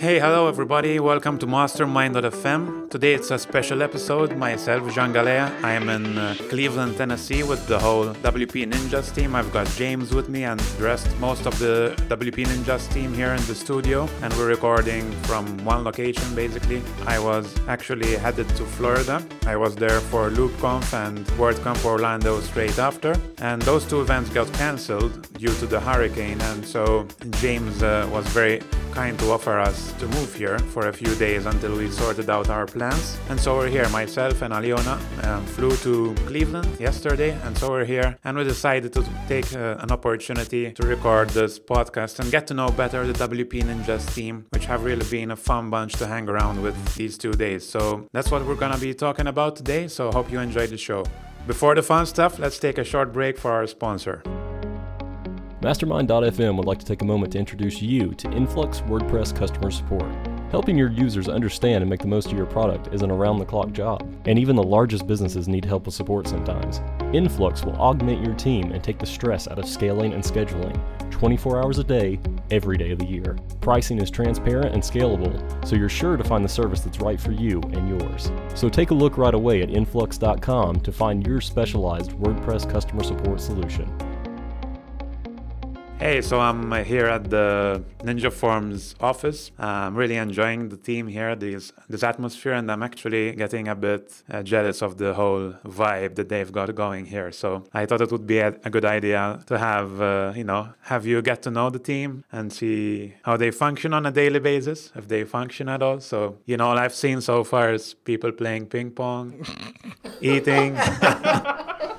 Hey, hello everybody. Welcome to Mastermind.fm. Today it's a special episode. Myself, Jean Galea. I am in uh, Cleveland, Tennessee with the whole WP Ninjas team. I've got James with me and rest, most of the WP Ninjas team here in the studio. And we're recording from one location basically. I was actually headed to Florida. I was there for LoopConf and WordCamp Orlando straight after. And those two events got cancelled due to the hurricane. And so James uh, was very kind to offer us to move here for a few days until we sorted out our plans. And so we're here. Myself and Aliona um, flew to Cleveland yesterday, and so we're here. And we decided to take uh, an opportunity to record this podcast and get to know better the WP Ninjas team, which have really been a fun bunch to hang around with these two days. So that's what we're gonna be talking about today. So hope you enjoyed the show. Before the fun stuff, let's take a short break for our sponsor. Mastermind.fm would like to take a moment to introduce you to Influx WordPress customer support. Helping your users understand and make the most of your product is an around the clock job, and even the largest businesses need help with support sometimes. Influx will augment your team and take the stress out of scaling and scheduling 24 hours a day, every day of the year. Pricing is transparent and scalable, so you're sure to find the service that's right for you and yours. So take a look right away at influx.com to find your specialized WordPress customer support solution. Hey, so I'm here at the Ninja Forms office. I'm really enjoying the team here, this this atmosphere, and I'm actually getting a bit uh, jealous of the whole vibe that they've got going here. So I thought it would be a, a good idea to have uh, you know have you get to know the team and see how they function on a daily basis, if they function at all. So you know, all I've seen so far is people playing ping pong, eating.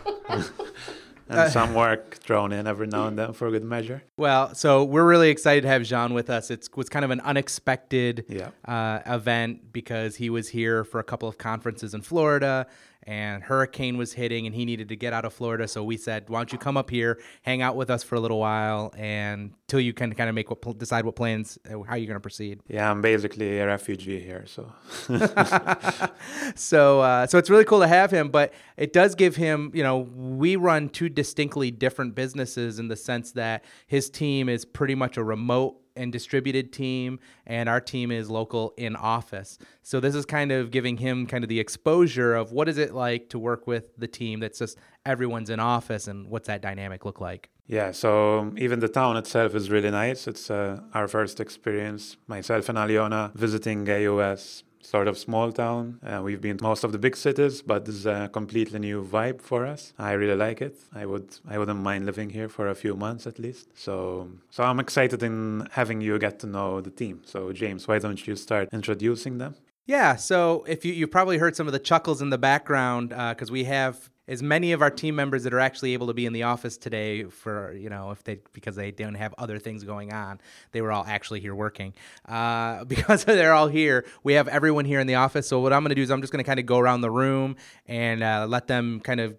and uh, some work thrown in every now and then for a good measure. Well, so we're really excited to have Jean with us. It was kind of an unexpected yeah. uh, event because he was here for a couple of conferences in Florida and hurricane was hitting and he needed to get out of Florida. So we said, why don't you come up here, hang out with us for a little while and till you can kind of make what decide what plans uh, how you're going to proceed. Yeah, I'm basically a refugee here, so so uh, so it's really cool to have him, but it does give him, you know, we run two distinctly different businesses in the sense that his team is pretty much a remote and distributed team, and our team is local in office. So this is kind of giving him kind of the exposure of what is it like to work with the team that's just everyone's in office, and what's that dynamic look like? Yeah, so even the town itself is really nice. It's uh, our first experience, myself and Aliona visiting AUS sort of small town. Uh, we've been to most of the big cities, but this is a completely new vibe for us. I really like it. I would I wouldn't mind living here for a few months at least. So so I'm excited in having you get to know the team. So James, why don't you start introducing them? Yeah, so if you you probably heard some of the chuckles in the background because uh, we have as many of our team members that are actually able to be in the office today for you know if they because they don't have other things going on they were all actually here working uh, because they're all here we have everyone here in the office so what i'm going to do is i'm just going to kind of go around the room and uh, let them kind of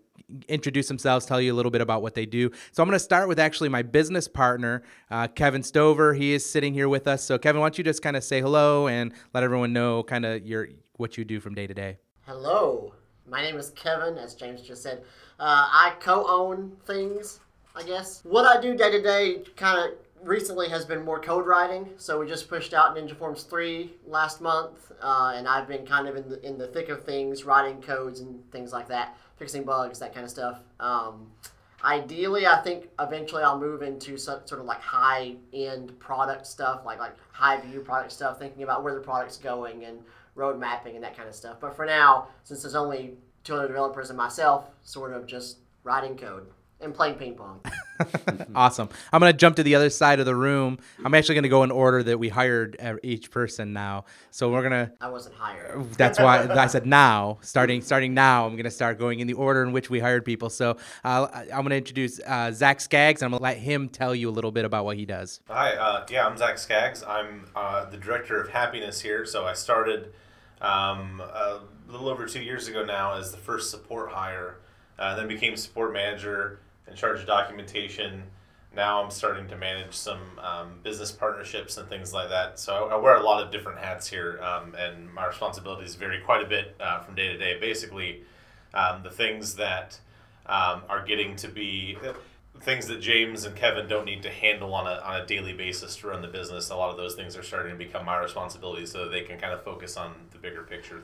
introduce themselves, tell you a little bit about what they do. So I'm going to start with actually my business partner, uh, Kevin Stover. He is sitting here with us. So Kevin, why don't you just kind of say hello and let everyone know kind of your what you do from day to day. Hello. My name is Kevin, as James just said. Uh, I co own things, I guess. What I do day to day kind of recently has been more code writing. So we just pushed out Ninja Forms 3 last month, uh, and I've been kind of in the, in the thick of things, writing codes and things like that, fixing bugs, that kind of stuff. Um, ideally, I think eventually I'll move into some, sort of like high end product stuff, like like high view product stuff, thinking about where the product's going and road mapping and that kind of stuff. But for now, since there's only two other developers and myself, sort of just writing code and playing ping pong. awesome. I'm going to jump to the other side of the room. I'm actually going to go in order that we hired each person now. So we're going to I wasn't hired. That's why I said now, starting starting now, I'm going to start going in the order in which we hired people. So uh, I'm going to introduce uh, Zach Skaggs and I'm going to let him tell you a little bit about what he does. Hi, uh, yeah, I'm Zach Skaggs. I'm uh, the director of happiness here. So I started um, a little over two years ago now as the first support hire, uh, then became support manager in charge of documentation. Now I'm starting to manage some um, business partnerships and things like that. So I, I wear a lot of different hats here, um, and my responsibilities vary quite a bit uh, from day to day. Basically, um, the things that um, are getting to be things that James and Kevin don't need to handle on a, on a daily basis to run the business. A lot of those things are starting to become my responsibility so they can kind of focus on the bigger picture.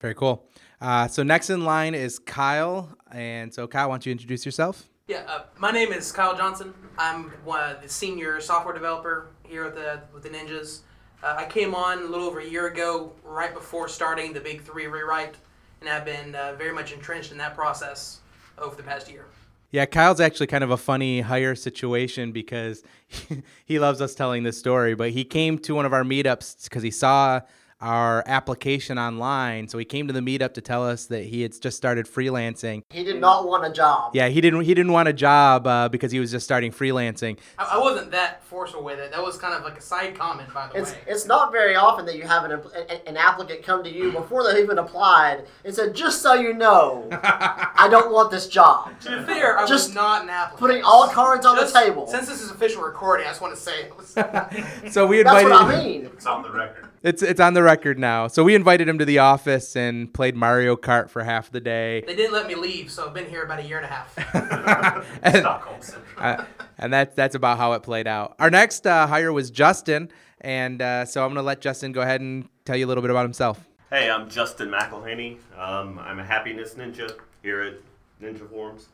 Very cool. Uh, so next in line is Kyle, and so Kyle, why don't you introduce yourself? Yeah, uh, my name is Kyle Johnson. I'm one of the senior software developer here at the with the Ninjas. Uh, I came on a little over a year ago, right before starting the Big Three rewrite, and I've been uh, very much entrenched in that process over the past year. Yeah, Kyle's actually kind of a funny hire situation because he loves us telling this story, but he came to one of our meetups because he saw our application online. So he came to the meetup to tell us that he had just started freelancing. He did not want a job. Yeah, he didn't. He didn't want a job uh, because he was just starting freelancing. I, I, wasn't that forceful with it. That was kind of like a side comment, by the it's, way. It's not very often that you have an, an applicant come to you before they've even applied and said, "Just so you know, I don't want this job." to be fair, I just was not an applicant. Putting all cards on Just- the table. Since this is official recording, I just want to say it was. So we invited. That's invited. what I mean. It's on the record. It's it's on the record now. So we invited him to the office and played Mario Kart for half the day. They didn't let me leave, so I've been here about a year and a half. and, Stockholm syndrome. uh, and that's that's about how it played out. Our next uh, hire was Justin, and uh, so I'm gonna let Justin go ahead and tell you a little bit about himself. Hey, I'm Justin McElhaney. Um, I'm a happiness ninja here at Ninja Forms,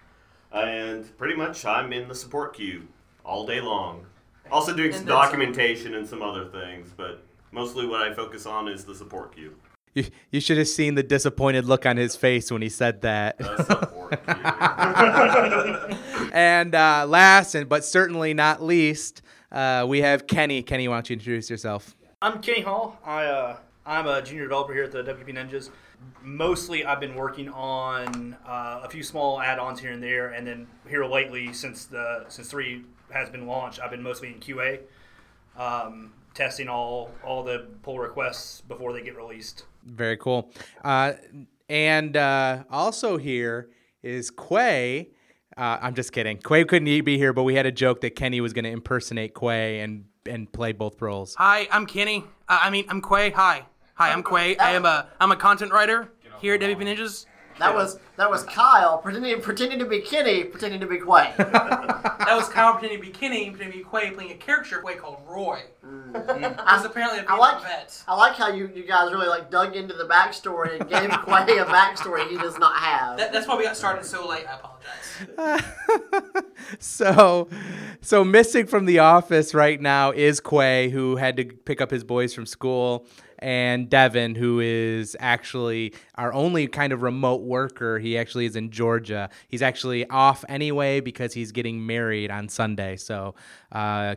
And pretty much I'm in the support queue all day long. Also doing some And then some. documentation and some other things, but mostly what I focus on is the support queue. You, you should have seen the disappointed look on his face when he said that. The support queue. and uh, last, and but certainly not least, uh, we have Kenny. Kenny, why don't you introduce yourself? I'm Kenny Hall. I uh, I'm a junior developer here at the WP Ninjas. Mostly, I've been working on uh, a few small add-ons here and there, and then here lately, since the since three has been launched, I've been mostly in QA, um, testing all all the pull requests before they get released. Very cool. Uh, and uh, also here is Quay. Uh, I'm just kidding. Quay couldn't be here, but we had a joke that Kenny was going to impersonate Quay and and play both roles. Hi, I'm Kenny. Uh, I mean, I'm Quay. Hi, hi, I'm Quay. I am a I'm a content writer here at WP Ninjas. That was that was Kyle pretending pretending to be Kenny, pretending to be Quay. That was Kyle pretending to be Kenny, pretending to be Quay, playing a character Quay called Roy. Mm-hmm. That's apparently a I Vietnam like vet. I like how you, you guys really like dug into the backstory and gave Quay a backstory he does not have. That, that's why we got started so late. I apologize. so, so missing from the office right now is Quay, who had to pick up his boys from school, and Devin, who is actually our only kind of remote worker. He actually is in Georgia. He's actually off anyway because he's getting married on Sunday. So, uh,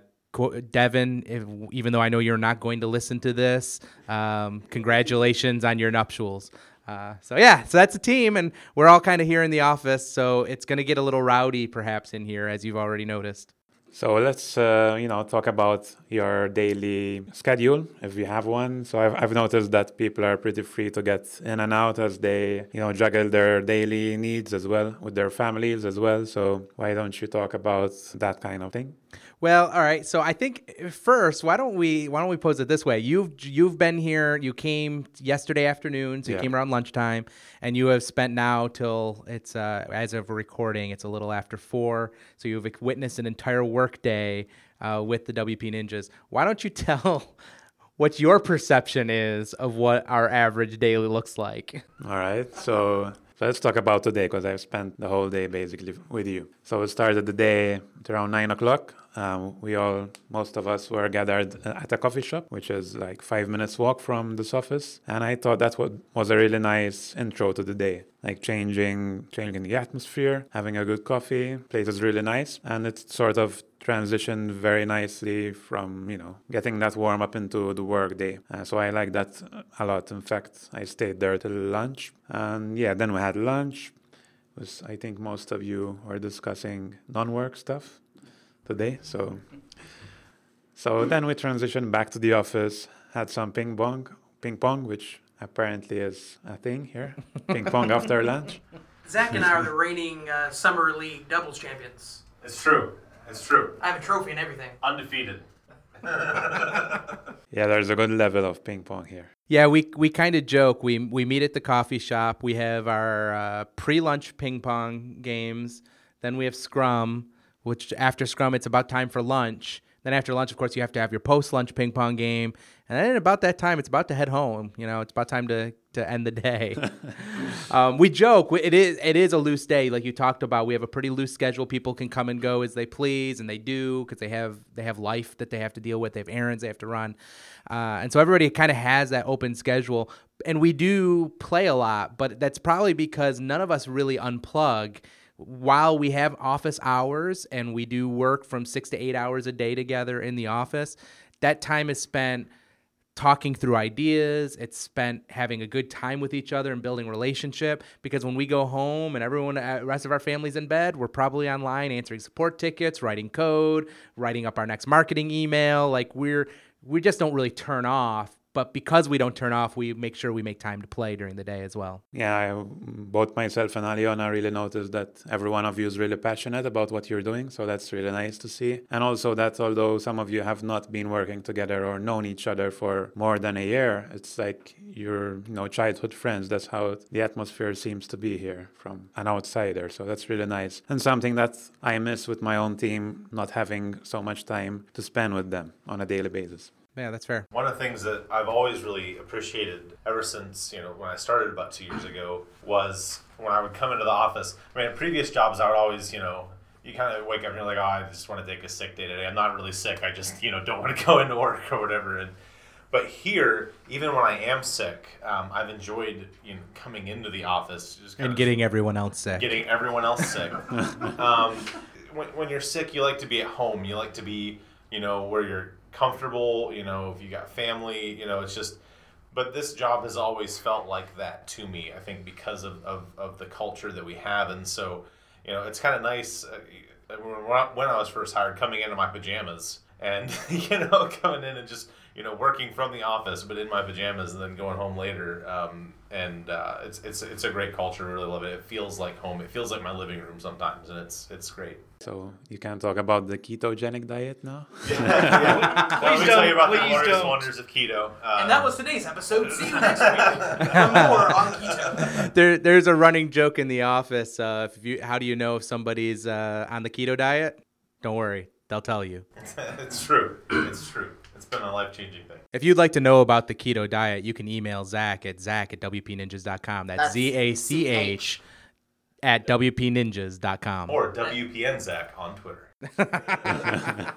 Devin, if, even though I know you're not going to listen to this, um, congratulations on your nuptials. Uh, so yeah, so that's a team, and we're all kind of here in the office. So it's gonna get a little rowdy, perhaps, in here, as you've already noticed. So let's uh, you know talk about your daily schedule if you have one. So I've, I've noticed that people are pretty free to get in and out as they you know juggle their daily needs as well with their families as well. So why don't you talk about that kind of thing? Well, all right. So I think uh, first, why don't we why don't we pose it this way? You've you've been here. You came yesterday afternoon, so you Yeah. came around lunchtime, and you have spent now till it's uh, as of recording, it's a little after four. So you've witnessed an entire workday uh, with the WP Ninjas. Why don't you tell what your perception is of what our average daily looks like? All right. So, so let's talk about today because I've spent the whole day basically with you. So it started the day at around nine o'clock. Um, we all, most of us, were gathered at a coffee shop, which is like five minutes walk from this office. And I thought that wa- was a really nice intro to the day, like changing, changing the atmosphere, having a good coffee. Place is really nice, and it sort of transitioned very nicely from you know getting that warm up into the work day. Uh, so I like that a lot. In fact, I stayed there till lunch, and yeah, then we had lunch. Was I think most of you were discussing non-work stuff today. So so then we transitioned back to the office. Had some ping pong, ping pong, which apparently is a thing here. ping pong after lunch. Zach and I are the reigning uh, summer league doubles champions. It's true. It's true. I have a trophy and everything. Undefeated. Yeah, there's a good level of ping pong here. Yeah, we we kind of joke. We we meet at the coffee shop. We have our uh, pre-lunch ping pong games. Then we have scrum. Which after scrum, it's about time for lunch. Then after lunch, of course, you have to have your post lunch ping pong game. And then about that time, it's about to head home. You know, it's about time to, to end the day. um, we joke it is it is a loose day, like you talked about. We have a pretty loose schedule. People can come and go as they please, and they do because they have they have life that they have to deal with. They have errands they have to run, uh, and so everybody kind of has that open schedule. And we do play a lot, but that's probably because none of us really unplug while we have office hours and we do work from six to eight hours a day together in the office, that time is spent talking through ideas. It's spent having a good time with each other and building relationship. Because when we go home and everyone, uh, rest of our family's in bed, we're probably online answering support tickets, writing code, writing up our next marketing email. Like we're we just don't really turn off but because we don't turn off, we make sure we make time to play during the day as well. Yeah, I, both myself and Aliona really noticed that every one of you is really passionate about what you're doing. So that's really nice to see. And also that although some of you have not been working together or known each other for more than a year, it's like you're you know childhood friends. That's how the atmosphere seems to be here from an outsider. So that's really nice and something that I miss with my own team, not having so much time to spend with them on a daily basis. Yeah, that's fair. One of the things that I've always really appreciated ever since, you know, when I started about two years ago was when I would come into the office. I mean, previous jobs, I would always, you know, you kind of wake up and you're like, oh, I just want to take a sick day today. I'm not really sick. I just, you know, don't want to go into work or whatever. And but here, even when I am sick, um, I've enjoyed you know coming into the office just and getting everyone else sick. Getting everyone else sick. um, when, when you're sick, you like to be at home. You like to be, you know, where you're comfortable, you know, if you got family, you know, it's just, but this job has always felt like that to me, I think, because of, of, of the culture that we have. And so, you know, it's kind of nice uh, when I was first hired coming into my pajamas and, you know, coming in and just, you know, working from the office, but in my pajamas and then going home later. Um, and uh, it's it's it's a great culture. I really love it. It feels like home. It feels like my living room sometimes, and it's it's great. So you can talk about the ketogenic diet now. yeah, yeah. Well, let me tell you about the don't. wonders of keto. Um, and that was today's episode. See you next week for more on keto. There, there's a running joke in the office. Uh, if you, how do you know if somebody's uh, on the keto diet? Don't worry, they'll tell you. it's true. It's true. It's been a life changing thing. If you'd like to know about the keto diet, you can email Zach at Zach at WPNinjas.com. That's Z A C H at WPNinjas.com. Or WPN Zach on Twitter.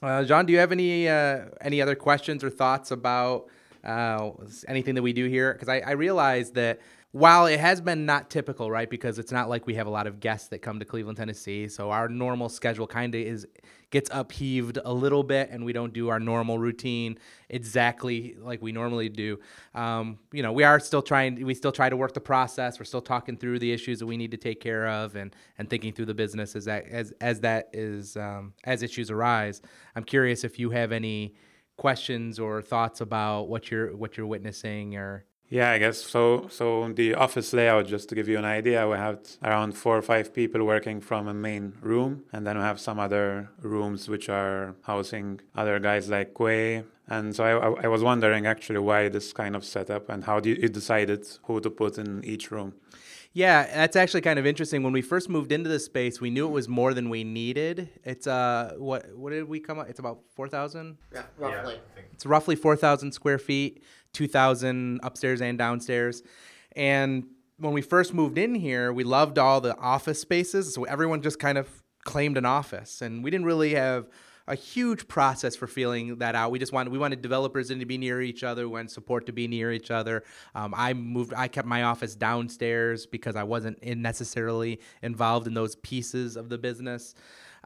uh, John, do you have any uh, any other questions or thoughts about uh, anything that we do here? Because I, I realize that while it has been not typical, right? Because it's not like we have a lot of guests that come to Cleveland, Tennessee. So our normal schedule kind of is gets upheaved a little bit, and we don't do our normal routine exactly like we normally do. Um, you know, we are still trying. We still try to work the process. We're still talking through the issues that we need to take care of, and and thinking through the business as that as as that is um, as issues arise. I'm curious if you have any questions or thoughts about what you're what you're witnessing or yeah, I guess so. So the office layout, just to give you an idea, we have around four or five people working from a main room, and then we have some other rooms which are housing other guys like Quay. And so I, I was wondering actually why this kind of setup and how you decided who to put in each room. Yeah, that's actually kind of interesting. When we first moved into the space, we knew it was more than we needed. It's uh, what what did we come up? It's about four thousand. Yeah, roughly. Yeah, it's roughly four thousand square feet. 2,000 upstairs and downstairs. And when we first moved in here, we loved all the office spaces. So everyone just kind of claimed an office. And we didn't really have a huge process for feeling that out. We just wanted we wanted developers to be near each other, we wanted support to be near each other. Um, I moved, I kept my office downstairs because I wasn't in necessarily involved in those pieces of the business.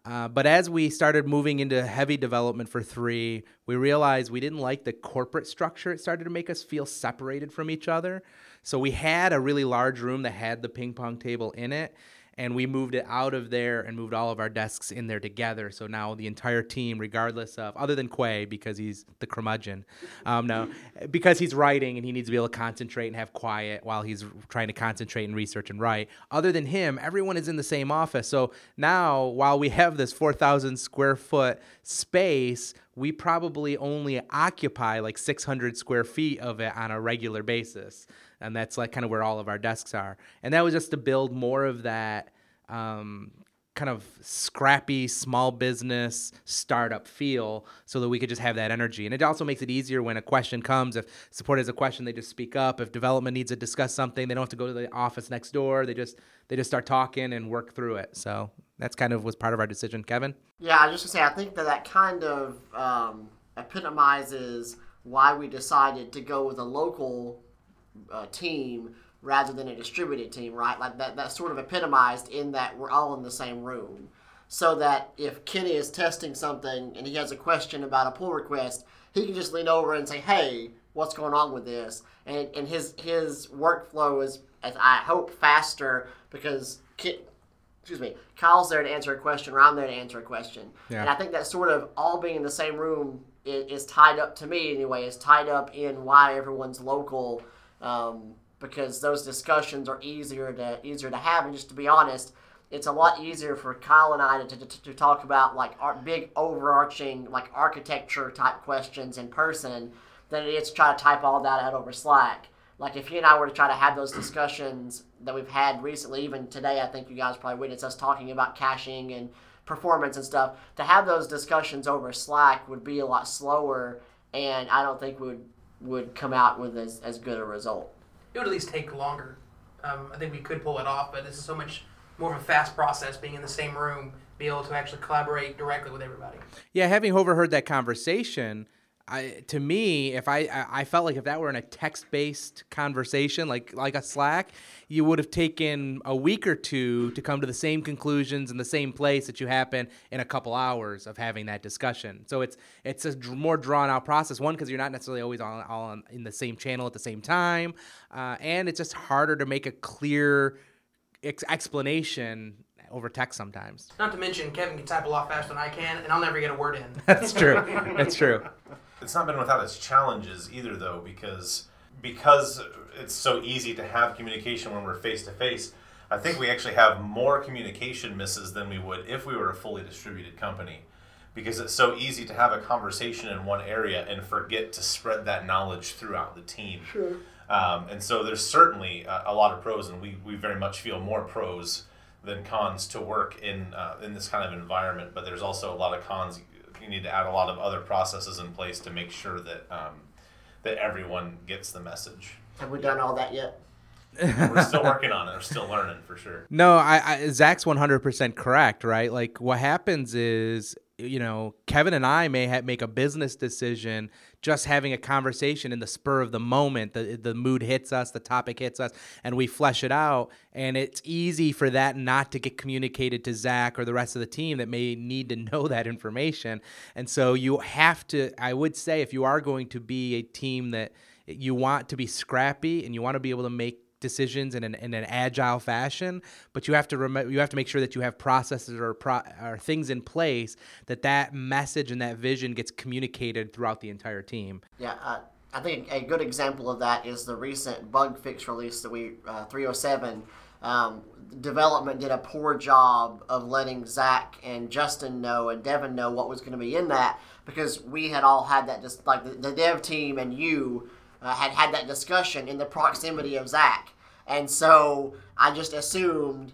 Uh, but as we started moving into heavy development for three, we realized we didn't like the corporate structure. It started to make us feel separated from each other. So we had a really large room that had the ping pong table in it and we moved it out of there and moved all of our desks in there together. So now the entire team, regardless of other than Quay because he's the curmudgeon, um, no, because he's writing and he needs to be able to concentrate and have quiet while he's trying to concentrate and research and write. Other than him, everyone is in the same office. So now while we have this 4,000 square foot space, we probably only occupy like 600 square feet of it on a regular basis and that's like kind of where all of our desks are. And that was just to build more of that um, kind of scrappy small business startup feel so that we could just have that energy. And it also makes it easier when a question comes. If support has a question, they just speak up. If development needs to discuss something, they don't have to go to the office next door. They just they just start talking and work through it. So that's kind of was part of our decision. Kevin? Yeah, I just gonna say I think that that kind of um, epitomizes why we decided to go with a local uh, team rather than a distributed team, right? Like that that's sort of epitomized in that we're all in the same room. So that if Kenny is testing something and he has a question about a pull request, he can just lean over and say, "Hey, what's going on with this?" And and his his workflow is, as I hope, faster because Ken, excuse me, Kyle's there to answer a question, or I'm there to answer a question. Yeah. And I think that sort of all being in the same room is, is tied up to me anyway. Is tied up in why everyone's local, um, because those discussions are easier to easier to have. And just to be honest, it's a lot easier for Kyle and I to, to, to talk about like our big overarching like architecture type questions in person than it is to try to type all that out over Slack. Like if you and I were to try to have those discussions that we've had recently, even today, I think you guys probably witnessed us talking about caching and performance and stuff. To have those discussions over Slack would be a lot slower, and I don't think we would would come out with as, as good a result. It would at least take longer. Um, I think we could pull it off, but this is so much more of a fast process being in the same room, be able to actually collaborate directly with everybody. Yeah, having overheard that conversation, I, to me, if I, I I felt like if that were in a text-based conversation, like like a Slack, you would have taken a week or two to come to the same conclusions in the same place that you happen in a couple hours of having that discussion. So it's it's a more drawn-out process. One, because you're not necessarily always all, all on, in the same channel at the same time, uh, and it's just harder to make a clear ex- explanation over text sometimes. Not to mention, Kevin can type a lot faster than I can, and I'll never get a word in. That's true. That's true. It's not been without its challenges either, though, because because it's so easy to have communication when we're face to face. I think we actually have more communication misses than we would if we were a fully distributed company, because it's so easy to have a conversation in one area and forget to spread that knowledge throughout the team. Sure. Um, and so there's certainly a, a lot of pros, and we, we very much feel more pros than cons to work in uh, in this kind of environment. But there's also a lot of cons. You need to add a lot of other processes in place to make sure that um, that everyone gets the message. Have we done all that yet? We're still working on it. We're still learning for sure. No, I, I Zach's 100% correct, right? Like what happens is, you know, Kevin and I may ha- make a business decision just having a conversation in the spur of the moment. The the mood hits us, the topic hits us, and we flesh it out. And it's easy for that not to get communicated to Zach or the rest of the team that may need to know that information. And so you have to, I would say, if you are going to be a team that you want to be scrappy and you want to be able to make decisions in an, in an agile fashion but you have to rem- you have to make sure that you have processes or, pro- or things in place that that message and that vision gets communicated throughout the entire team Yeah, uh, I think a good example of that is the recent bug fix release that we uh, 307. Um, development did a poor job of letting Zach and Justin know and Devin know what was going to be in that because we had all had that just like the, the dev team and you uh, had had that discussion in the proximity of Zach, and so I just assumed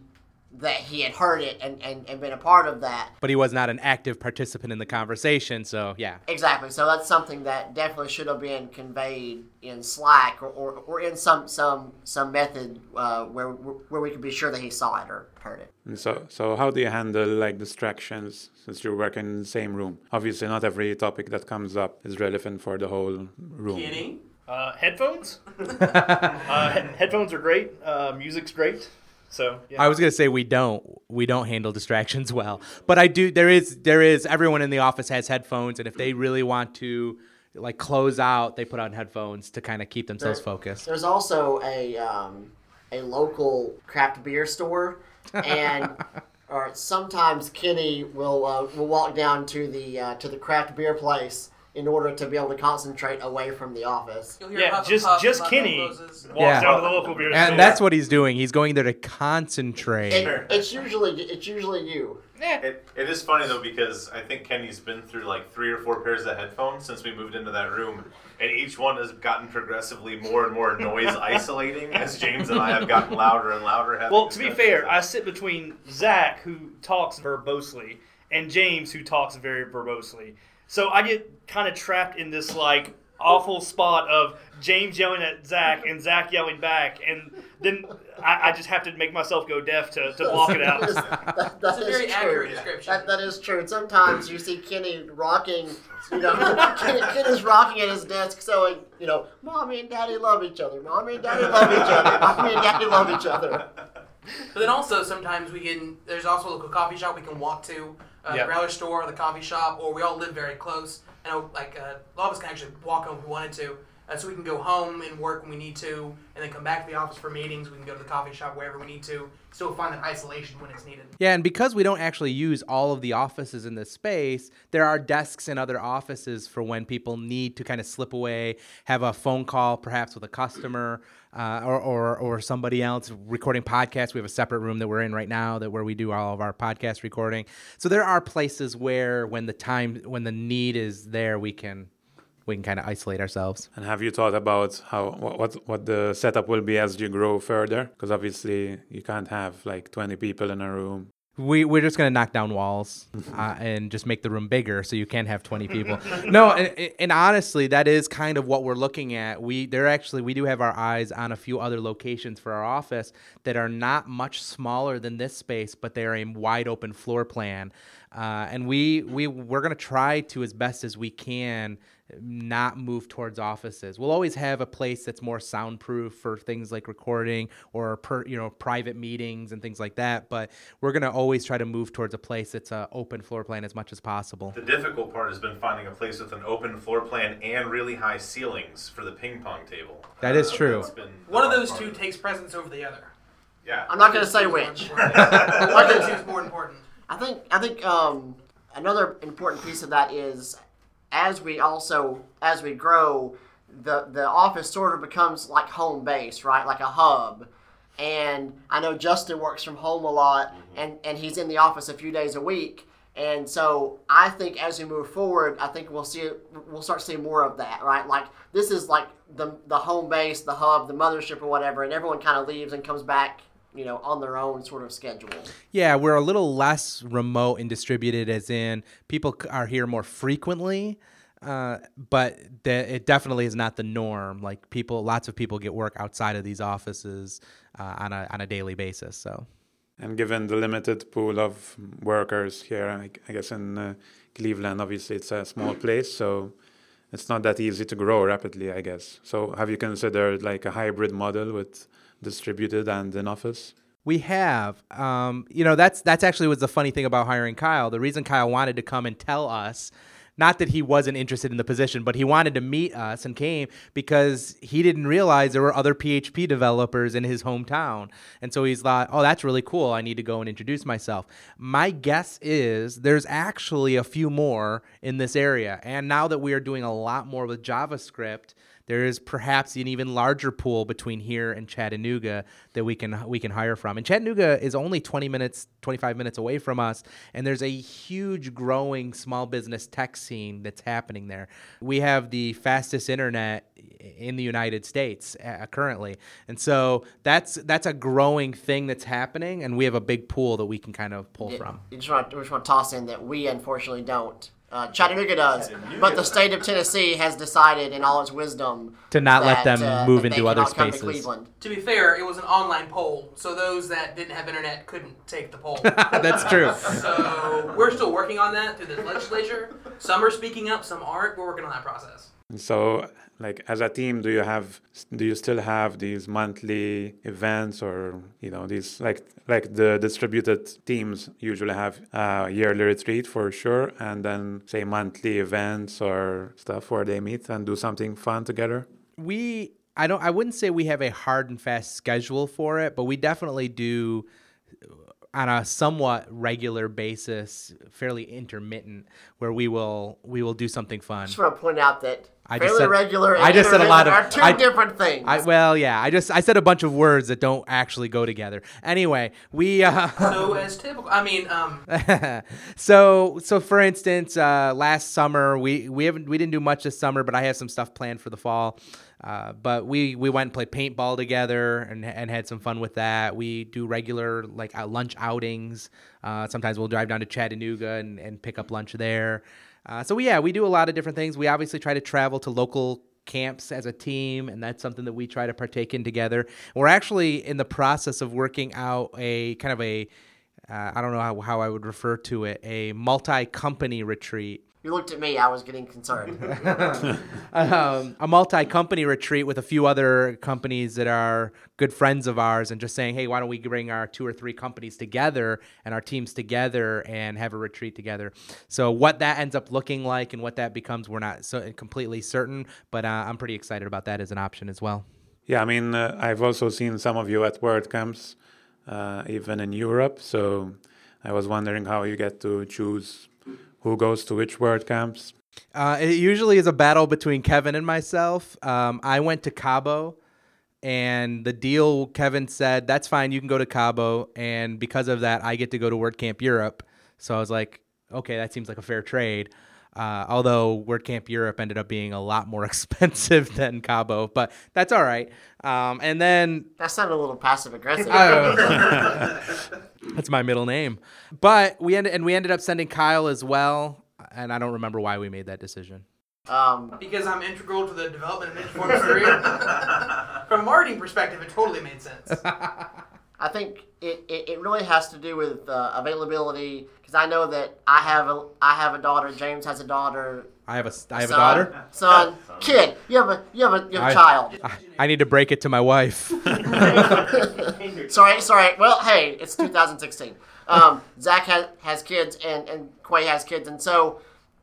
that he had heard it and, and, and been a part of that. but he was not an active participant in the conversation so yeah Exactly. So that's something that definitely should have been conveyed in Slack or, or, or in some some some method uh, where where we could be sure that he saw it or heard it. And so, so how do you handle like distractions since you're working in the same room? Obviously, not every topic that comes up is relevant for the whole room. Kenny? Uh, headphones. uh, he- headphones are great. Uh, music's great. So yeah. I was gonna say we don't we don't handle distractions well, but I do. There is there is everyone in the office has headphones, and if they really want to like close out, they put on headphones to kind of keep themselves There- focused. There's also a um, a local craft beer store, and or sometimes Kenny will uh, will walk down to the uh, to the craft beer place in order to be able to concentrate away from the office. You'll hear yeah, just puff just Kenny walks closes. Yeah. down to the local beer store. And that's what he's doing. He's going there to concentrate. It, it's usually it's usually you. It, it is funny though because I think Kenny's been through like three or four pairs of headphones since we moved into that room, and each one has gotten progressively more and more noise isolating as James and I have gotten louder and louder. Well, to be fair, I sit between Zach, who talks verbosely, and James, who talks very verbosely. So I get kind of trapped in this like awful spot of James yelling at Zach and Zach yelling back, and then I, I just have to make myself go deaf to, to block it out. That- that That's a very true. accurate description. That, that is true. And sometimes you see Kenny rocking, you know, Kenny, Kenny's rocking at his desk, saying, you know, "Mommy and Daddy love each other. Mommy and Daddy love each other. Mommy and Daddy love each other." But then also sometimes we can. There's also a local coffee shop we can walk to, uh, Yep. the growler store, or the coffee shop, or we all live very close. I know, like uh, a lot of us can actually walk home if we wanted to, uh, so we can go home and work when we need to, and then come back to the office for meetings. We can go to the coffee shop wherever we need to. Still find that isolation when it's needed. Yeah, and because we don't actually use all of the offices in this space, there are desks in other offices for when people need to kind of slip away, have a phone call perhaps with a customer uh, or, or, or somebody else recording podcasts. We have a separate room that we're in right now that where we do all of our podcast recording. So there are places where when the time when the need is there, we can we can kind of isolate ourselves. And have you thought about how what what, what the setup will be as you grow further? Because obviously you can't have like 20 people in a room. We we're just gonna knock down walls uh, and just make the room bigger so you can't have twenty people. no, and, and honestly, that is kind of what we're looking at. We there actually we do have our eyes on a few other locations for our office that are not much smaller than this space, but they are a wide open floor plan. Uh, and we we we're gonna try to as best as we can not move towards offices. We'll always have a place that's more soundproof for things like recording or per, you know private meetings and things like that. But we're gonna always try to move towards a place that's a open floor plan as much as possible. The difficult part has been finding a place with an open floor plan and really high ceilings for the ping pong table. That is true. that's been the One of those part. two takes precedence over the other. Yeah. I'm not going to say One which. of those two is more important. I think I think um, another important piece of that is as we also as we grow, the the office sort of becomes like home base, right? Like a hub. And I know Justin works from home a lot, mm-hmm. and and he's in the office a few days a week. And so I think as we move forward, I think we'll see we'll start seeing more of that, right? Like this is like the the home base, the hub, the mothership, or whatever, and everyone kind of leaves and comes back, you know, on their own sort of schedule. Yeah, we're a little less remote and distributed, as in people are here more frequently. Uh, but the, it definitely is not the norm. Like people, lots of people get work outside of these offices uh, on a on a daily basis. So. And given the limited pool of workers here, I, I guess in uh, Cleveland, obviously it's a small place, so it's not that easy to grow rapidly, I guess. So have you considered like a hybrid model with distributed and in office? We have. Um, you know, that's that's actually was the funny thing about hiring Kyle. The reason Kyle wanted to come and tell us, not that he wasn't interested in the position, but he wanted to meet us and came because he didn't realize there were other PHP developers in his hometown. And so he's like, "Oh, that's really cool. I need to go and introduce myself." My guess is there's actually a few more in this area. And now that we are doing a lot more with JavaScript, there is perhaps an even larger pool between here and Chattanooga that we can we can hire from. And Chattanooga is only 20 minutes, 25 minutes away from us, and there's a huge growing small business tech scene that's happening there. We have the fastest internet in the United States uh, currently, and so that's that's a growing thing that's happening, and we have a big pool that we can kind of pull from. You just want, we just want to toss in that we unfortunately don't. Uh, Chattanooga does, but the state of Tennessee has decided, in all its wisdom, To not let them uh, move into other cannot come to spaces. To be fair, it was an online poll, so those that didn't have internet couldn't take the poll. that's true. so we're still working on that through the legislature. Some are speaking up, some aren't. We're working on that process. So, like as a team, do you have do you still have these monthly events, or you know these like like the distributed teams usually have a yearly retreat for sure, and then say monthly events or stuff where they meet and do something fun together. we I don't I wouldn't say we have a hard and fast schedule for it, but we definitely do uh, on a somewhat regular basis, fairly intermittent, where we will we will do something fun. just want to point out that I Fairly just said regular. I just said a lot of are two I- different things. I, well, yeah, I just I said a bunch of words that don't actually go together. Anyway, we uh, So as typical, I mean, um, so so for instance, uh, last summer we we haven't we didn't do much this summer, but I have some stuff planned for the fall. Uh, but we we went and played paintball together and and had some fun with that. We do regular like uh, lunch outings. Uh, sometimes we'll drive down to Chattanooga and, and pick up lunch there. Uh, so yeah, we do a lot of different things. We obviously try to travel to local camps as a team, and that's something that we try to partake in together. We're actually in the process of working out a kind of a uh, I don't know how, how I would refer to it, a multi company retreat. You looked at me. I was getting concerned. Um, a multi company retreat with a few other companies that are good friends of ours, and just saying, hey, why don't we bring our two or three companies together and our teams together and have a retreat together? So, what that ends up looking like and what that becomes, we're not so completely certain, but uh, I'm pretty excited about that as an option as well. Yeah, I mean, uh, I've also seen some of you at WordCamps, uh, even in Europe. So I was wondering how you get to choose who goes to which WordCamps. Uh, it usually is a battle between Kevin and myself. Um, I went to Cabo, and the deal Kevin said that's fine. You can go to Cabo, and because of that, I get to go to WordCamp Europe. So I was like, okay, that seems like a fair trade. Uh, although WordCamp Europe ended up being a lot more expensive than Cabo, but that's all right. Um, and then that sounded a little passive aggressive. that's my middle name. But we ended and we ended up sending Kyle as well, and I don't remember why we made that decision. um, because I'm integral to the development of Ninja career. From a marketing perspective, it totally made sense. I think it, it, it really has to do with uh, availability because I know that I have a I have a daughter. James has a daughter. I have a I have a son, daughter. Son, kid. You have a you have a you have a I- child. I, I need to break it to my wife. sorry, sorry. Well, hey, it's 2016. Um, Zach has, has kids and, and Quay has kids. And so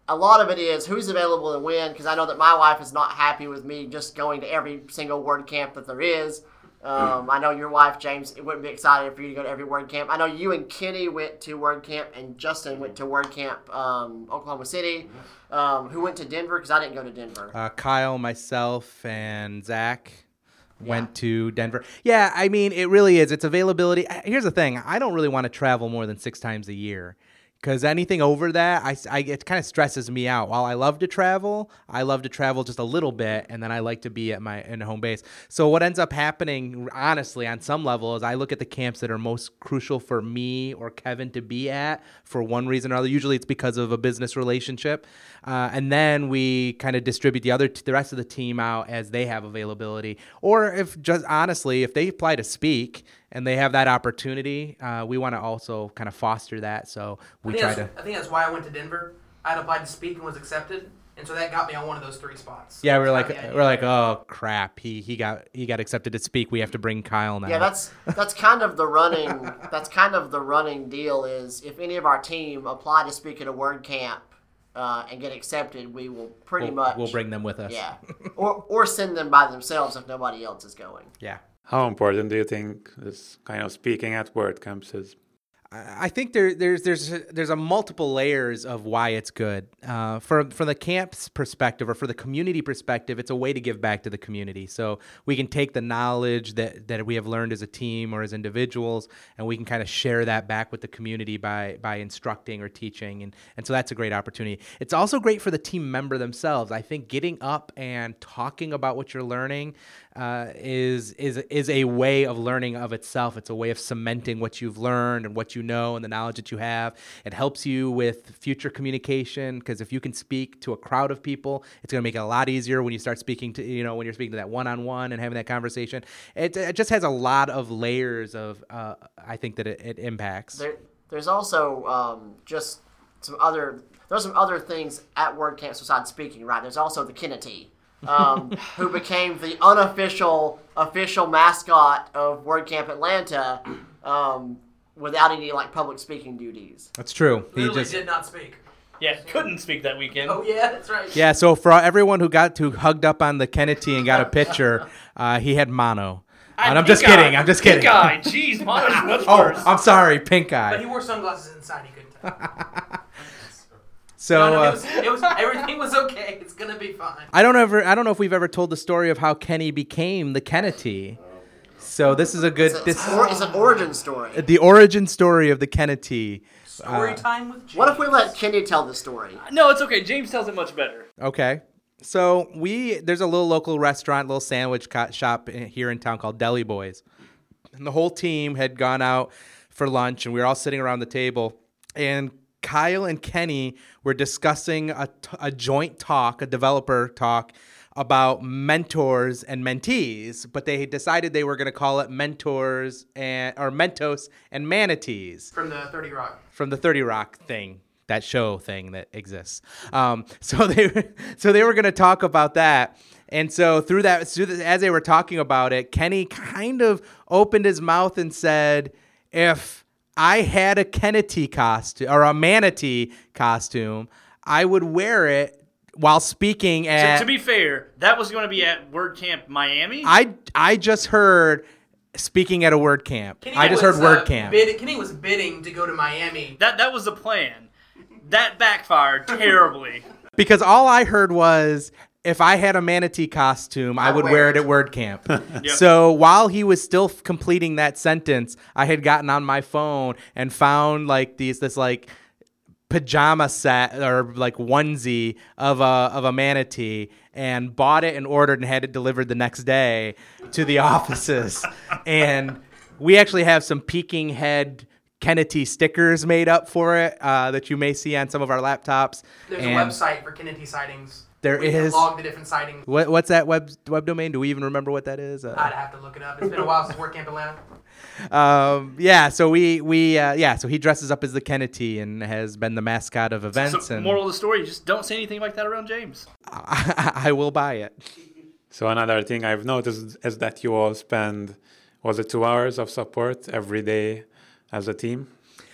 a lot of it is who's available and when, because I know that my wife is not happy with me just going to every single word camp that there is. Um, I know your wife, James, it wouldn't be excited for you to go to every word camp. I know you and Kenny went to word camp, and Justin went to word camp, um, Oklahoma City. Um, who went to Denver? Because I didn't go to Denver. Uh, Kyle, myself, and Zach went to Denver. Yeah, I mean, it really is. It's availability. Here's the thing: I don't really want to travel more than six times a year. Because anything over that, I, I- it kind of stresses me out. While I love to travel, I love to travel just a little bit, and then I like to be at my in home base. So what ends up happening, honestly, on some level, is I look at the camps that are most crucial for me or Kevin to be at for one reason or other. Usually, it's because of a business relationship, uh, and then we kind of distribute the other t- the rest of the team out as they have availability, or if just honestly, if they apply to speak and they have that opportunity, uh, we want to also kind of foster that. So I we think, try that's, to. I think that's why I went to Denver. I had applied to speak and was accepted, and so that got me on one of those three spots. Yeah, we're like kinda the idea. we're like, oh crap, he he got he got accepted to speak. We have to bring Kyle now. Yeah, that's that's kind of the running. That's kind of the running deal. Is if any of our team apply to speak at a word camp uh, and get accepted, we will pretty we'll, much we'll bring them with us. yeah, or or send them by themselves if nobody else is going. yeah. How important do you think this kind of speaking at WordCamps is? I think there, there's there's there's a multiple layers of why it's good. Uh, for from the camp's perspective or for the community perspective, it's a way to give back to the community. So we can take the knowledge that that we have learned as a team or as individuals, and we can kind of share that back with the community by by instructing or teaching, and and so that's a great opportunity. It's also great for the team member themselves. I think getting up and talking about what you're learning uh, is is is a way of learning of itself. It's a way of cementing what you've learned and what you know and the knowledge that you have. It helps you with future communication because if you can speak to a crowd of people, it's going to make it a lot easier when you start speaking to you know when you're speaking to that one on one and having that conversation. It, it just has a lot of layers of uh, I think that it, it impacts. There, there's also um, just some other. There's some other things at word camps besides speaking. Right. There's also the Kennedy. Um, who became the unofficial official mascot of WordCamp Atlanta um, without any like public speaking duties. That's true. He Literally just did not speak. Yeah, couldn't speak that weekend. Oh yeah, that's right. yeah. So for everyone who got to hugged up on the Kennedy and got a picture, uh, he had mono. And I'm just kidding. eye. I'm just kidding. Pink eye. Jeez, Mono's much Oh, worse. I'm sorry, pink eye. But he wore sunglasses inside. He couldn't tell. So no, no, uh, it was, it was everything was okay. It's gonna be fine. I don't ever I don't know if we've ever told the story of how Kenny became the Kennedy. So this is a good It's, this or, it's an origin story. the origin story of the Kennedy. Story time with James. What if we let Kenny tell the story? No, it's okay. James tells it much better. Okay. So we there's a little local restaurant, little sandwich co- shop in- here in town called Deli Boys, and the whole team had gone out for lunch, and we were all sitting around the table, and Kyle and Kenny were discussing a, t- a joint talk, a developer talk about mentors and mentees, but they decided they were going to call it mentors and or Mentos and manatees from the Thirty Rock. from the 30 Rock thing, that show thing that exists. Um, so they so they were going to talk about that. And so through that, as they were talking about it, Kenny kind of opened his mouth and said, "If I had a Kennedy costume or a manatee costume, I would wear it while speaking To, at." to be fair, that was going to be at WordCamp Miami. I I just heard speaking at a word camp. Kenny I just was, heard word uh, camp. Bid, Kenny was bidding to go to Miami. that that was the plan. That backfired terribly. Because all I heard was if I had a manatee costume, I I'd would wear wear it it. at WordCamp. So while he was still f- completing that sentence, I had gotten on my phone and found like these this like pajama set or like onesie of a of a manatee and bought it and ordered and had it delivered the next day to the offices. and we actually have some peeking head Kennedy stickers made up for it uh, that you may see on some of our laptops. There's And- a website for Kennedy sightings. There where is. log the different sightings. What, what's that web web domain? Do we even remember what that is? I'd Uh, have to look it up. It's been a while since WordCamp Atlanta. um, yeah, so we we uh, yeah, so he dresses up as the Kennedy and has been the mascot of events, So, and moral of the story: just don't say anything like that around James. I, I will buy it. So another thing I've noticed is that you all spend was it two hours of support every day as a team?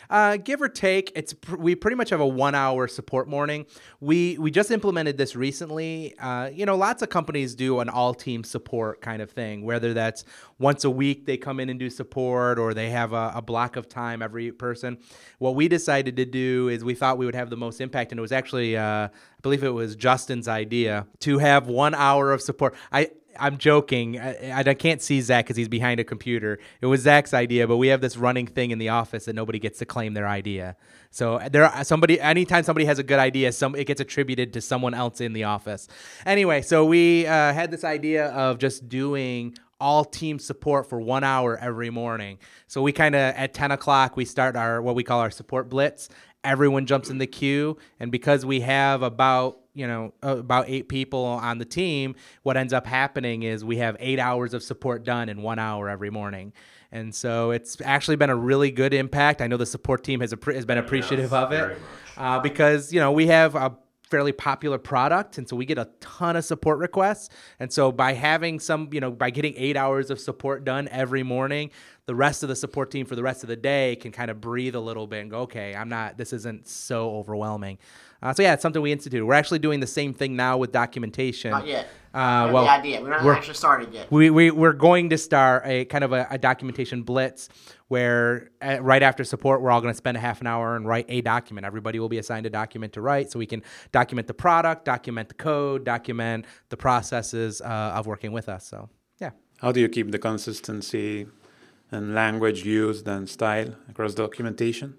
Uh, give or take, it's pr- we pretty much have a one-hour support morning. We we just implemented this recently. Uh, you know, lots of companies do an all-team support kind of thing, whether that's once a week they come in and do support, or they have a, a block of time every person. What we decided to do is we thought we would have the most impact, and it was actually uh, I believe it was Justin's idea to have one hour of support. I I'm joking. I, I can't see Zach because he's behind a computer. It was Zach's idea, but we have this running thing in the office that nobody gets to claim their idea. So there, are somebody, anytime somebody has a good idea, some it gets attributed to someone else in the office. Anyway, so we uh, had this idea of just doing all team support for one hour every morning. So we kind of at 10 o'clock we start our what we call our support blitz. Everyone jumps in the queue, and because we have about you know uh, about eight people on the team, what ends up happening is we have eight hours of support done in one hour every morning. And so it's actually been a really good impact. I know the support team has, appre- has been appreciative of it uh, because you know we have a fairly popular product and so we get a ton of support requests and so by having some you know by getting eight hours of support done every morning the rest of the support team for the rest of the day can kind of breathe a little bit and go okay i'm not this isn't so overwhelming uh, so yeah it's something we instituted we're actually doing the same thing now with documentation Not yet. uh, well the idea. We're not we're- actually started yet. we, we, we're going to start a kind of a, a documentation blitz where uh, right after support, we're all going to spend a half an hour and write a document. Everybody will be assigned a document to write so we can document the product, document the code, document the processes uh, of working with us. So, yeah. How do you keep the consistency in language used and style across documentation?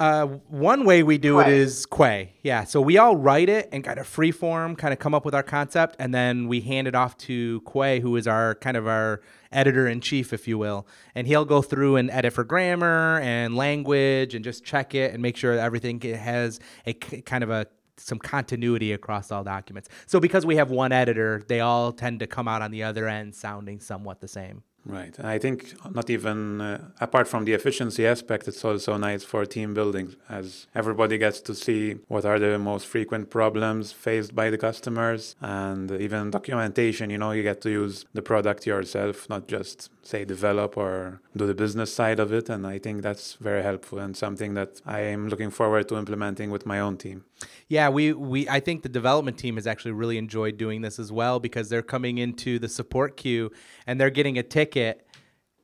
Uh, one way we do it Quay. is Quay. Yeah. So we all write it and kind of free form, kind of come up with our concept, and then we hand it off to Quay, who is our kind of our editor in chief, if you will. And he'll go through and edit for grammar and language and just check it and make sure everything has a kind of a some continuity across all documents. So because we have one editor, they all tend to come out on the other end sounding somewhat the same. Right. And I think not even uh, apart from the efficiency aspect, it's also nice for team building as everybody gets to see what are the most frequent problems faced by the customers and even documentation. You know, you get to use the product yourself, not just say develop or do the business side of it. And I think that's very helpful and something that I am looking forward to implementing with my own team. Yeah, we, we I think the development team has actually really enjoyed doing this as well because they're coming into the support queue and they're getting a ticket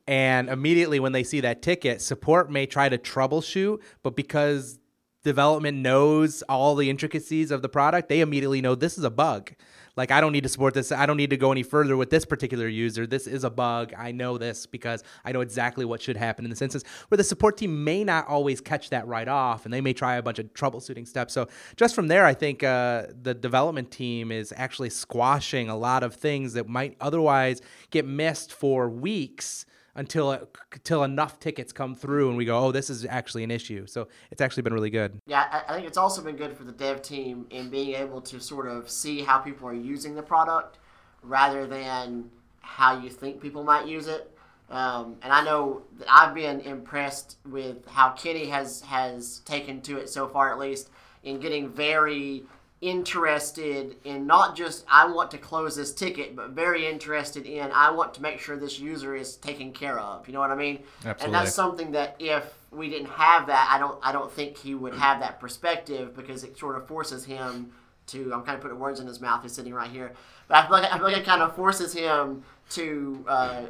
and immediately when they see that ticket, support may try to troubleshoot, but because development knows all the intricacies of the product, they immediately know this is a bug. Like I don't need to support this. I don't need to go any further with this particular user. This is a bug. I know this because I know exactly what should happen in this instance. Where the support team may not always catch that right off, and they may try a bunch of troubleshooting steps. So just from there, I think uh, the development team is actually squashing a lot of things that might otherwise get missed for weeks until until enough tickets come through and we go, oh, this is actually an issue. So it's actually been really good. Yeah, I, think it's also been good for the dev team in being able to sort of see how people are using the product rather than how you think people might use it. Um, and I know I've been impressed with how Kenny has has taken to it so far, at least in getting very interested in not just I want to close this ticket, but very interested in I want to make sure this user is taken care of. You know what I mean? Absolutely. And that's something that if we didn't have that, I don't I don't think he would have that perspective because it sort of forces him to I'm kind of putting words in his mouth. He's sitting right here, but I feel like I feel like it kind of forces him to. Uh,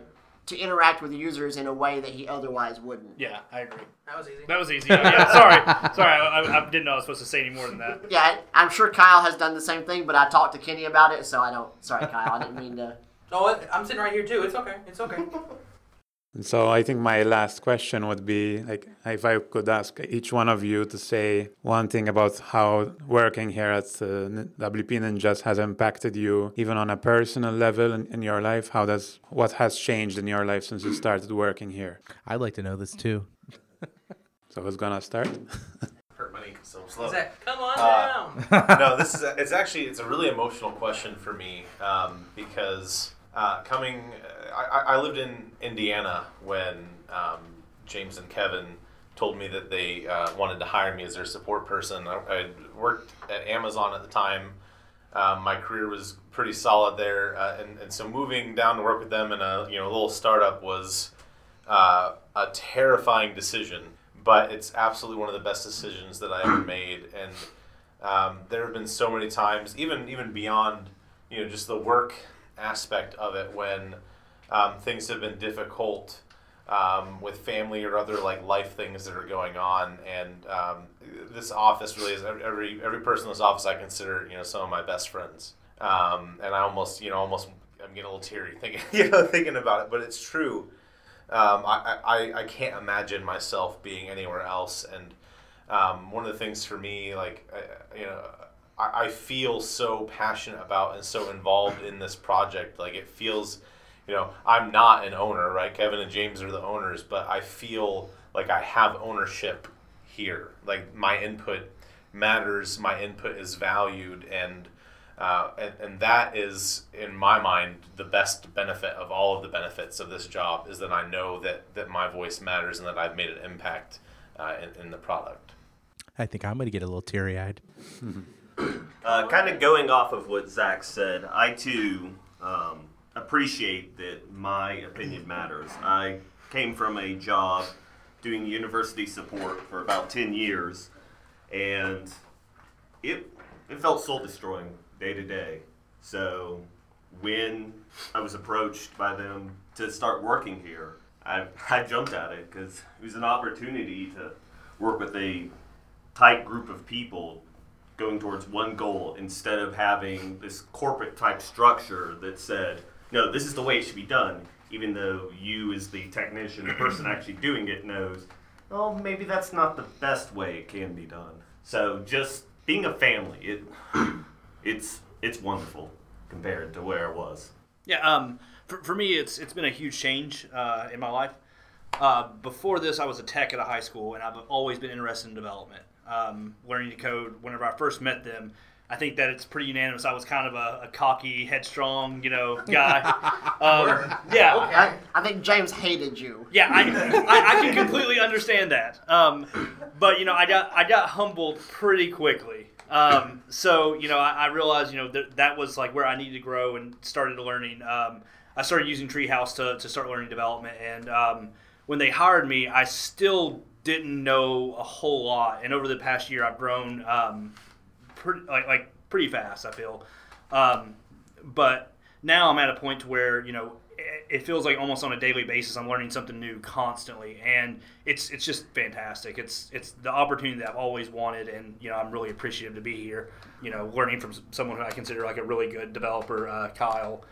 to interact with users in a way that he otherwise wouldn't. Yeah, I agree. That was easy. That was easy. Oh, yeah, sorry, sorry. I, I, I didn't know I was supposed to say any more than that. Yeah, I'm sure Kyle has done the same thing, but I talked to Kenny about it, so I don't. Sorry, Kyle, I didn't mean to. Oh, I'm sitting right here too. It's okay. It's okay. And so I think my last question would be like if I could ask each one of you to say one thing about how working here at uh, N- WP Ninjas has impacted you, even on a personal level in, in your life. How does what has changed in your life since you started working here? I'd like to know this too. So who's gonna start? Hurt my knee 'cause I'm slow. Zach, come on Uh, down. no, this is it's actually it's a really emotional question for me um, because uh, coming, I, I I lived in Indiana when um, James and Kevin told me that they uh, wanted to hire me as their support person. I, I worked at Amazon at the time. Um, my career was pretty solid there, uh, and, and so moving down to work with them in a you know little startup was uh, a terrifying decision, but it's absolutely one of the best decisions that I ever made. And um, there have been so many times, even even beyond you know just the work aspect of it, when um, things have been difficult um, with family or other like life things that are going on. And um, this office really is every every person in this office I consider you know some of my best friends. Um, and I almost you know almost I'm getting a little teary thinking you know thinking about it, but it's true. Um, I, I, I can't imagine myself being anywhere else. And um, one of the things for me, like, I, you know, I, I feel so passionate about and so involved in this project. Like, it feels, you know, I'm not an owner, right? Kevin and James are the owners, but I feel like I have ownership here. Like, my input matters, my input is valued, and uh, and, and that is, in my mind, the best benefit of all of the benefits of this job is that I know that, that my voice matters and that I've made an impact uh, in, in the product. I think I'm going to get a little teary eyed. Uh, kind of going off of what Zach said, I too um, appreciate that my opinion matters. I came from a job doing university support for about 10 years, and it, it felt soul destroying day to day. So when I was approached by them to start working here, I, I jumped at it because it was an opportunity to work with a tight group of people going towards one goal instead of having this corporate type structure that said, no, this is the way it should be done, even though you, as the technician, the person actually doing it, knows, oh, maybe that's not the best way it can be done. So just being a family, it it's it's wonderful compared to where it was. Yeah, um, for, for me, it's it's been a huge change uh, in my life. Uh, before this, I was a tech at a high school, and I've always been interested in development, um, learning to code. Whenever I first met them, I think that it's pretty unanimous. I was kind of a, a cocky, headstrong, you know, guy. um, yeah, I, I think James hated you. yeah, I, I, I can completely understand that. Um, but you know, I got I got humbled pretty quickly. Um, so you know, I, I realized you know that that was like where I needed to grow and started learning. Um, I started using Treehouse to, to start learning development, and um, when they hired me, I still didn't know a whole lot. And over the past year, I've grown um, pretty like, like pretty fast. I feel, um, but now I'm at a point to where you know it feels like almost on a daily basis I'm learning something new constantly, and it's it's just fantastic. It's it's the opportunity that I've always wanted, and you know I'm really appreciative to be here. You know, learning from someone who I consider like a really good developer, uh, Kyle.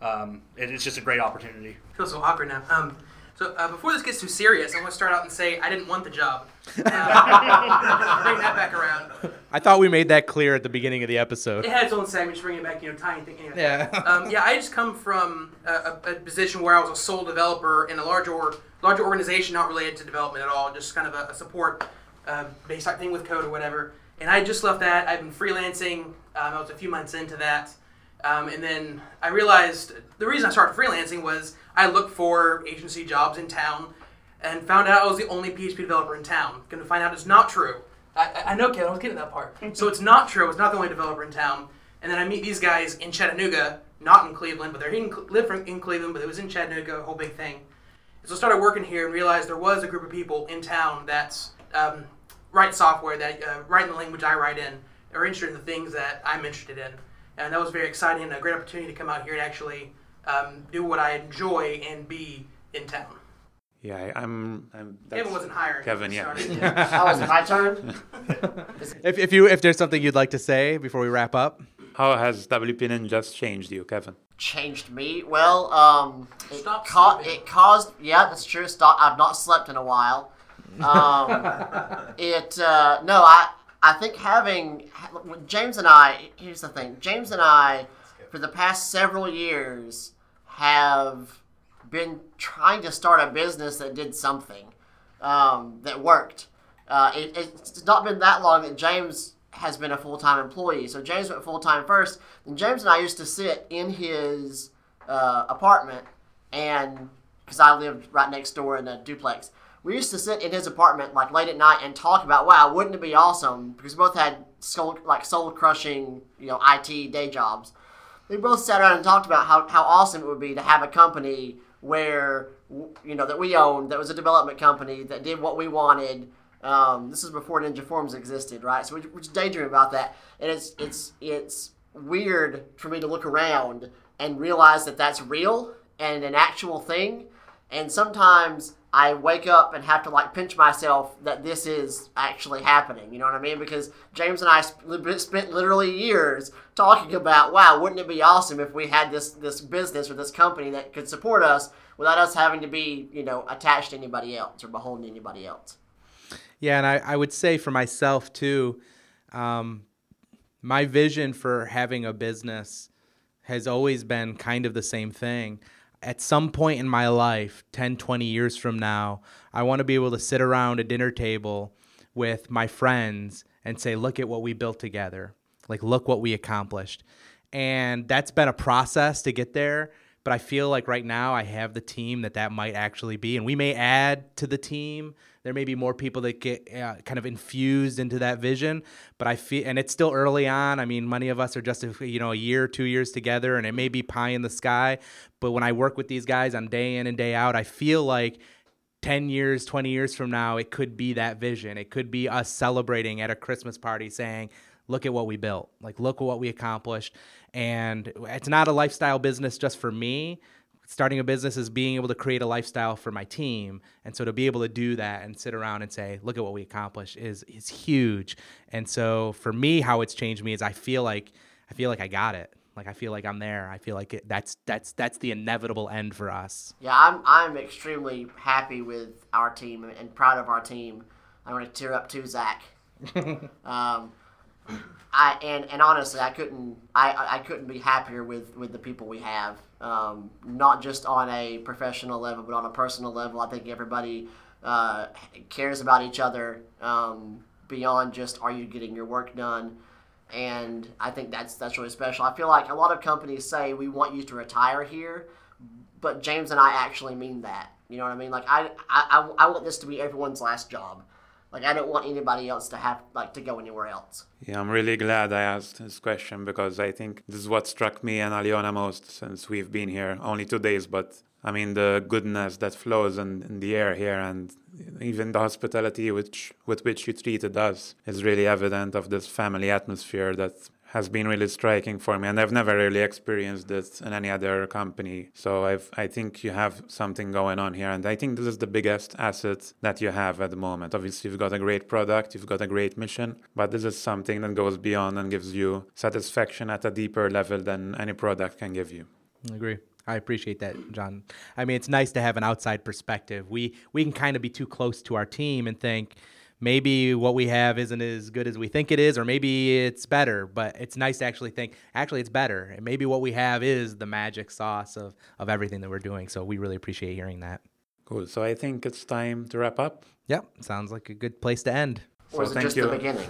Um, it, it's just a great opportunity. I feel so awkward now. Um, so uh, before this gets too serious, I want to start out and say I didn't want the job. Uh, bring that back around. I thought we made that clear at the beginning of the episode. It had its own segment, just bringing it back, you know, tiny thing. Anyway. Yeah. Um, yeah, I just come from a, a, a position where I was a sole developer in a larger larger organization, not related to development at all, just kind of a, a support uh, based type thing with code or whatever. And I just left that. I've been freelancing. Um, I was a few months into that. Um, and then I realized the reason I started freelancing was I looked for agency jobs in town and found out I was the only PHP developer in town. Going to find out it's not true. I, I know, Kevin, I was getting that part. so it's not true. I was not the only developer in town. And then I meet these guys in Chattanooga, not in Cleveland, but they're in, live in Cleveland, but it was in Chattanooga, a whole big thing. So I started working here and realized there was a group of people in town that's um, write software, that uh, write in the language I write in, are interested in the things that I'm interested in. And that was very exciting and a great opportunity to come out here and actually um, do what I enjoy and be in town. Yeah, I, I'm. I'm that's Kevin wasn't hired. Kevin, yeah. Oh, was it my turn? If, if you if there's something you'd like to say before we wrap up, How has WP just changed you, Kevin? Changed me. Well, um, it, Stop ca- it caused. Yeah, that's true. Stop. I've not slept in a while. Um, it. Uh, no, I. I think having James and I. Here's the thing. James and I, for the past several years, have been trying to start a business that did something um, that worked. Uh, it, it's not been that long that James has been a full time employee. So James went full time first. And James and I used to sit in his uh, apartment, and because I lived right next door in a duplex, we used to sit in his apartment like late at night and talk about, wow, wouldn't it be awesome? Because we both had soul like soul crushing, you know, IT day jobs. We both sat around and talked about how, how awesome it would be to have a company where you know that we owned that was a development company that did what we wanted. Um, this is before Ninja Forms existed, right? So we, we just daydream about that, and it's it's it's weird for me to look around and realize that that's real and an actual thing. And sometimes I wake up and have to like pinch myself that this is actually happening. You know what I mean? Because James and I sp- spent literally years talking about, wow, wouldn't it be awesome if we had this this business or this company that could support us without us having to be, you know, attached to anybody else or beholden to anybody else. Yeah, and I, I would say for myself too, um, my vision for having a business has always been kind of the same thing. At some point in my life, 10, 20 years from now, I want to be able to sit around a dinner table with my friends and say, look at what we built together. Like, look what we accomplished. And that's been a process to get there. But I feel like right now I have the team that that might actually be. And we may add to the team there may be more people that get uh, kind of infused into that vision but i feel and it's still early on i mean many of us are just a, you know a year two years together and it may be pie in the sky but when i work with these guys on day in and day out i feel like 10 years 20 years from now it could be that vision it could be us celebrating at a christmas party saying look at what we built. Like look at what we accomplished. And it's not a lifestyle business just for me. Starting a business is being able to create a lifestyle for my team. And so to be able to do that and sit around and say look at what we accomplished is is huge. And so for me how it's changed me is i feel like i feel like i got it. Like i feel like i'm there. I feel like it, that's that's that's the inevitable end for us. Yeah, I'm I'm extremely happy with our team and proud of our team. I'm going to tear up too, Zach. um, I and, and honestly, I couldn't I, I- I couldn't be happier with, with the people we have. Um, not just on a professional level, but on a personal level. I think everybody uh, cares about each other um, beyond just are you getting your work done. And I think that's that's really special. I feel like a lot of companies say we want you to retire here, but James and I actually mean that. You know what I mean? Like I, I, I want this to be everyone's last job. Like I don't want anybody else to have like to go anywhere else. Yeah, I'm really glad I asked this question because I think this is what struck me and Aliona most since we've been here only two days. But I mean, the goodness that flows in, in the air here and even the hospitality which with which you treated us is really evident of this family atmosphere that has been really striking for me, and I've never really experienced this in any other company. So I've, I think you have something going on here, and I think this is the biggest asset that you have at the moment. Obviously, you've got a great product, you've got a great mission, but this is something that goes beyond and gives you satisfaction at a deeper level than any product can give you. I agree. I appreciate that, John. I mean, it's nice to have an outside perspective. We we can kind of be too close to our team and think maybe what we have isn't as good as we think it is, or maybe it's better. But it's nice to actually think actually it's better, and maybe what we have is the magic sauce of of everything that we're doing. So we really appreciate hearing that. Cool. So I think it's time to wrap up. Yep, sounds like a good place to end. Or is So it thank just you. the beginning?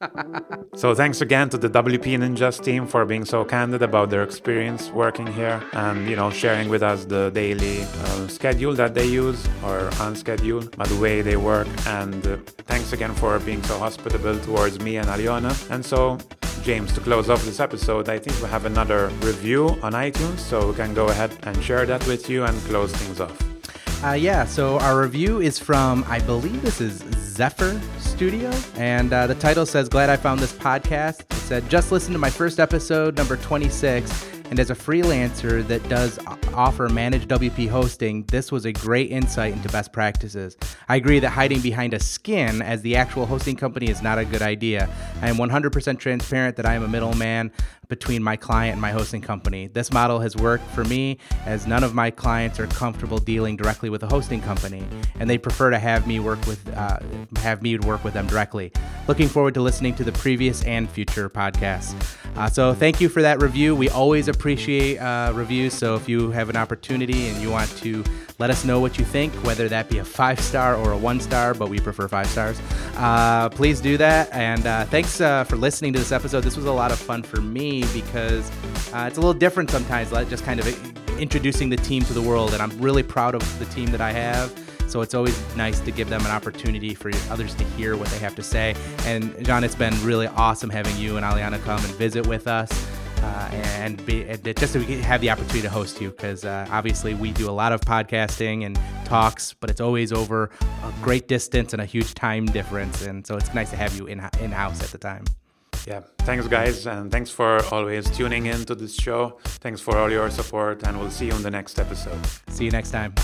So thanks again to the WP Ninjas team for being so candid about their experience working here and you know sharing with us the daily uh, schedule that they use or unscheduled, but the way they work. And uh, thanks again for being so hospitable towards me and Aliona. And so. James, to close off this episode, I think we have another review on iTunes, so we can go ahead and share that with you and close things off. Uh, yeah, so our review is from, I believe this is Zephyr Studio. And uh, the title says, Glad I found this podcast. It said, Just listen to my first episode, number 26. And as a freelancer that does offer managed WP hosting, this was a great insight into best practices. I agree that hiding behind a skin as the actual hosting company is not a good idea. I am 100% transparent that I am a middleman between my client and my hosting company. This model has worked for me as none of my clients are comfortable dealing directly with a hosting company, and they prefer to have me work with uh, have me work with them directly. Looking forward to listening to the previous and future podcasts. Uh, so thank you for that review. We always appreciate uh, reviews. So if you have an opportunity and you want to let us know what you think, whether that be a five star or a one star, but we prefer five stars, uh, please do that. And uh, thanks uh, for listening to this episode. This was a lot of fun for me because uh, it's a little different sometimes, like just kind of introducing the team to the world. And I'm really proud of the team that I have. So it's always nice to give them an opportunity for others to hear what they have to say. And John, it's been really awesome having you and Aliona come and visit with us. Uh, and, be, just so we can have the opportunity to host you because uh, obviously we do a lot of podcasting and talks, but it's always over a great distance and a huge time difference. And so it's nice to have you in in house at the time. Yeah, thanks, guys, and thanks for always tuning in to this show. Thanks for all your support, and we'll see you in the next episode. See you next time.